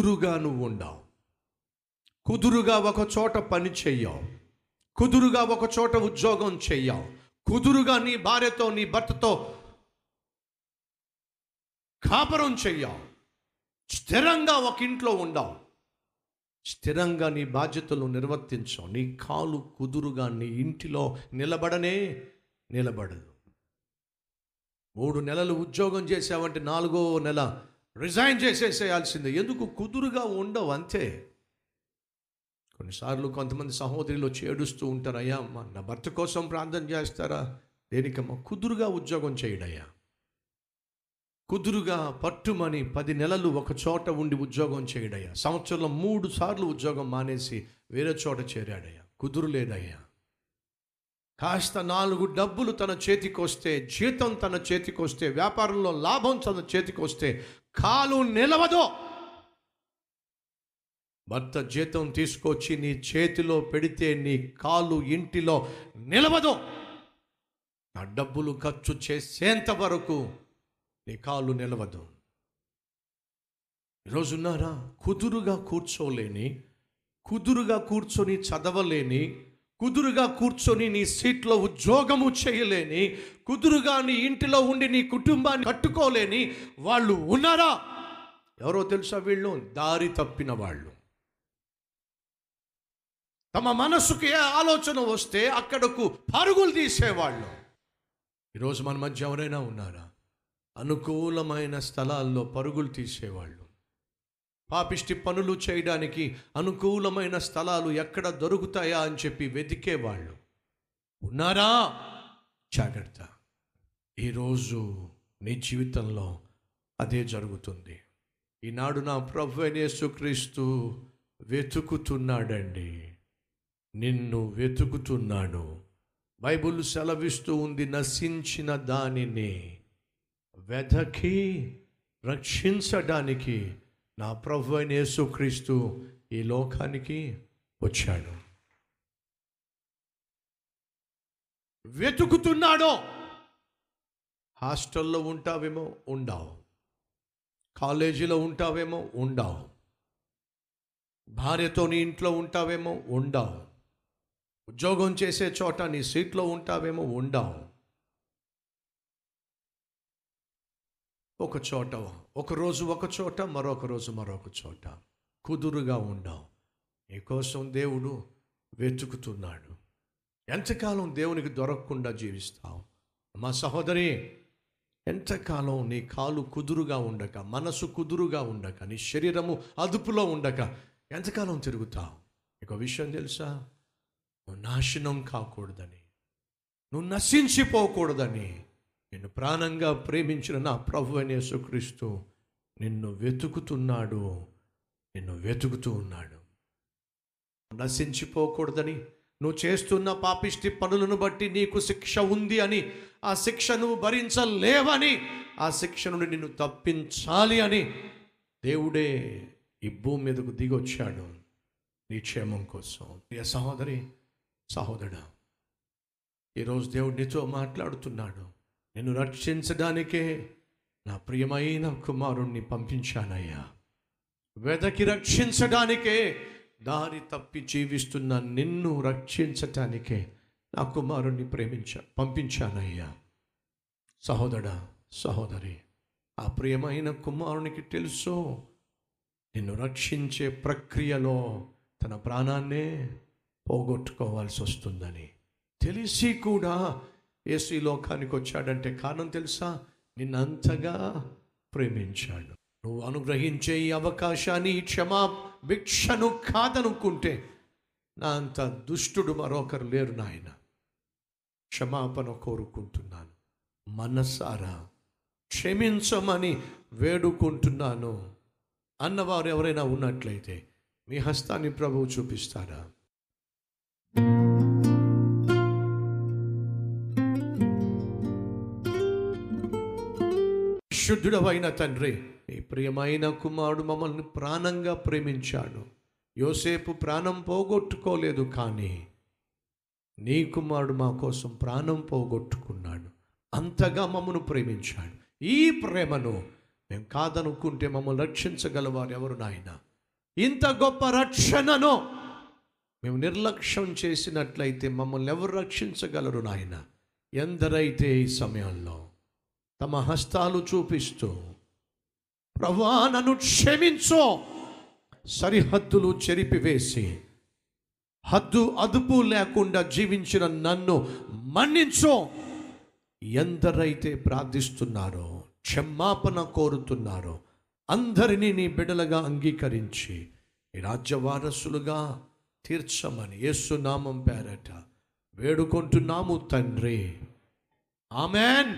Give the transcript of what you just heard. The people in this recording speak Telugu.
కుదురుగా నువ్వు ఉండవు. కుదురుగా ఒక చోట పని చెయ్యవు. కుదురుగా ఒక చోట ఉద్యోగం చెయ్యవు. కుదురుగా నీ భార్యతో నీ భర్తతో కాపరం చెయ్యవు. స్థిరంగా ఒక ఇంట్లో ఉండవు. స్థిరంగా నీ బాధ్యతలు నిర్వర్తించవు. నీ కాలు కుదురుగా నీ ఇంటిలో నిలబడనే నిలబడదు. మూడు నెలలు ఉద్యోగం చేసావంటే నాలుగో నెల రిజైన్ చేసేసేయాల్సిందే. ఎందుకు కుదురుగా ఉండవు అంతే కొన్నిసార్లు కొంతమంది సహోదరులు వచ్చి ఏడుస్తూ ఉంటారు అయ్యా మా నా భర్త కోసం ప్రార్థన చేస్తారా? దేనికమ్మా? కుదురుగా ఉద్యోగం చేయడయ్యా. కుదురుగా పట్టుమని పది నెలలు ఒక చోట ఉండి ఉద్యోగం చేయడయ్యా. సంవత్సరంలో మూడు సార్లు ఉద్యోగం మానేసి వేరే చోట చేరాడయ్యా. కుదురు లేదయ్యా. కాస్త నాలుగు డబ్బులు తన చేతికొస్తే జీతం తన చేతికొస్తే వ్యాపారంలో లాభం తన చేతికొస్తే కాలు నిలవదో. భర్త జీతం తీసుకొచ్చి నీ చేతిలో పెడితే నీ కాలు ఇంటిలో నిలవదు. నా డబ్బులు ఖర్చు చేసేంత వరకు నీ కాలు నిలవదు. ఈరోజున్నారా కుదురుగా కూర్చోలేని కుదురుగా కూర్చొని చదవలేని కుదురుగా కూర్చొని నీ సీట్లో ఉద్యోగము చేయలేని కుదురుగా నీ ఇంటిలో ఉండి నీ కుటుంబాన్ని కట్టుకోలేని వాళ్ళు ఉన్నారా? ఎవరో తెలుసా వీళ్ళు? దారి తప్పిన వాళ్ళు. తమ మనసుకు ఏ ఆలోచన వస్తే అక్కడకు పరుగులు తీసేవాళ్ళు. ఈరోజు మన మధ్య ఎవరైనా ఉన్నారా? అనుకూలమైన స్థలాల్లో పరుగులు తీసేవాళ్ళు. పాపిష్టి పనులు చేయడానికి అనుకూలమైన స్థలాలు ఎక్కడ దొరుకుతాయా అని చెప్పి వెతికేవాళ్ళు. ఉన్నారా? జాగ్రత్త. ఈరోజు నీ జీవితంలో అదే జరుగుతుంది. ఈనాడు నా ప్రభు యేసుక్రీస్తు వెతుకుతున్నాడండి. నిన్ను వెతుకుతున్నాను. బైబుల్ సెలవిస్తూ ఉంది నశించిన దానిని వెదకి రక్షించడానికి నా ప్రభు అయిన యేసుక్రీస్తు ఈ లోకానికి వచ్చాడు. వెతుకుతున్నాడో హాస్టల్లో ఉంటావేమో ఉండవు. కాలేజీలో ఉంటావేమో ఉండవు. భార్యతో నీ ఇంట్లో ఉంటావేమో ఉండవు. ఉద్యోగం చేసే చోట నీ సీట్లో ఉంటావేమో ఉండవు. ఒక చోట ఒక రోజు ఒక చోట మరొక రోజు మరొక చోట. కుదురుగా ఉండవు నీకోసం దేవుడు వెతుకుతున్నాడు. ఎంతకాలం దేవునికి దొరకకుండా జీవిస్తావు? మా సహోదరి ఎంతకాలం నీ కాలు కుదురుగా ఉండక మనసు కుదురుగా ఉండక నీ శరీరము అదుపులో ఉండక ఎంతకాలం తిరుగుతావు? నీకు విషయం తెలుసా? నువ్వు నాశనం కాకూడదని. నువ్వు నశించిపోకూడదని. నిన్ను ప్రాణంగా ప్రేమించిన నా ప్రభు అనే యేసుక్రీస్తు నిన్ను వెతుకుతున్నాడు నిన్ను వెతుకుతూ ఉన్నాడు. నశించిపోకూడదని నువ్వు చేస్తున్న పాపిష్టి పనులను బట్టి నీకు శిక్ష ఉంది అని ఆ శిక్షను భరించలేవని ఆ శిక్ష నుండి నిన్ను తప్పించాలి అని దేవుడే ఈ భూమి మీదకు దిగొచ్చాడు. నీ క్షేమం కోసం. ప్రియ సహోదరి సహోదరుడా ఈరోజు దేవుడు నీతో మాట్లాడుతున్నాడు. నిన్ను రక్షించడానికే నా ప్రియమైన కుమారుణ్ణి పంపించానయ్యా. వెదకి రక్షించడానికే దారి తప్పి జీవిస్తున్న నిన్ను రక్షించటానికే నా కుమారుణ్ణి ప్రేమించ పంపించానయ్యా. సహోదరా సహోదరి ఆ ప్రియమైన కుమారునికి తెలుసు నిన్ను రక్షించే ప్రక్రియలో తన ప్రాణాన్నే పోగొట్టుకోవాల్సి వస్తుందని తెలిసి కూడా యేసు ఈ లోకానికి వచ్చాడంటే కారణం తెలుసా? నిన్నంతగా ప్రేమించాడు. నువ్వు అనుగ్రహించే ఈ అవకాశాన్ని ఈ క్షమా భిక్షను కాదనుకుంటే నా అంత దుష్టుడు మరొకరు లేరు నాయన. క్షమాపణ కోరుకుంటున్నాను. మనసారా క్షమించమని వేడుకుంటున్నాను. అన్నవారు ఎవరైనా ఉన్నట్లయితే మీ హస్తాన్ని ప్రభువు చూపిస్తారా శుద్ధుడవైన తండ్రి నీ ప్రియమైన కుమారుడు మమ్మల్ని ప్రాణంగా ప్రేమించాడు. యోసేపు ప్రాణం పోగొట్టుకోలేదు కానీ నీ కుమారుడు మా కోసం ప్రాణం పోగొట్టుకున్నాడు. అంతగా మమ్మను ప్రేమించాడు. ఈ ప్రేమను మేము కాదనుకుంటే మమ్మల్ని రక్షించగలవారు ఎవరు నాయన? ఇంత గొప్ప రక్షణను మేము నిర్లక్ష్యం చేసినట్లయితే మమ్మల్ని ఎవరు రక్షించగలరు నాయన? ఎందరైతే ఈ సమయంలో తమ హస్తాలు చూపిస్తూ ప్రభా నన్ను క్షమించో. సరిహద్దులు చెరిపివేసి హద్దు అదుపు లేకుండా జీవించిన నన్ను మన్నించో. ఎందరైతే ప్రార్థిస్తున్నారో క్షమాపణ కోరుతున్నారో అందరినీ నీ బిడలుగా అంగీకరించి రాజ్య వారసులుగా తీర్చమని యేసునామం పేరట వేడుకుంటున్నాము తండ్రి. ఆమెన్.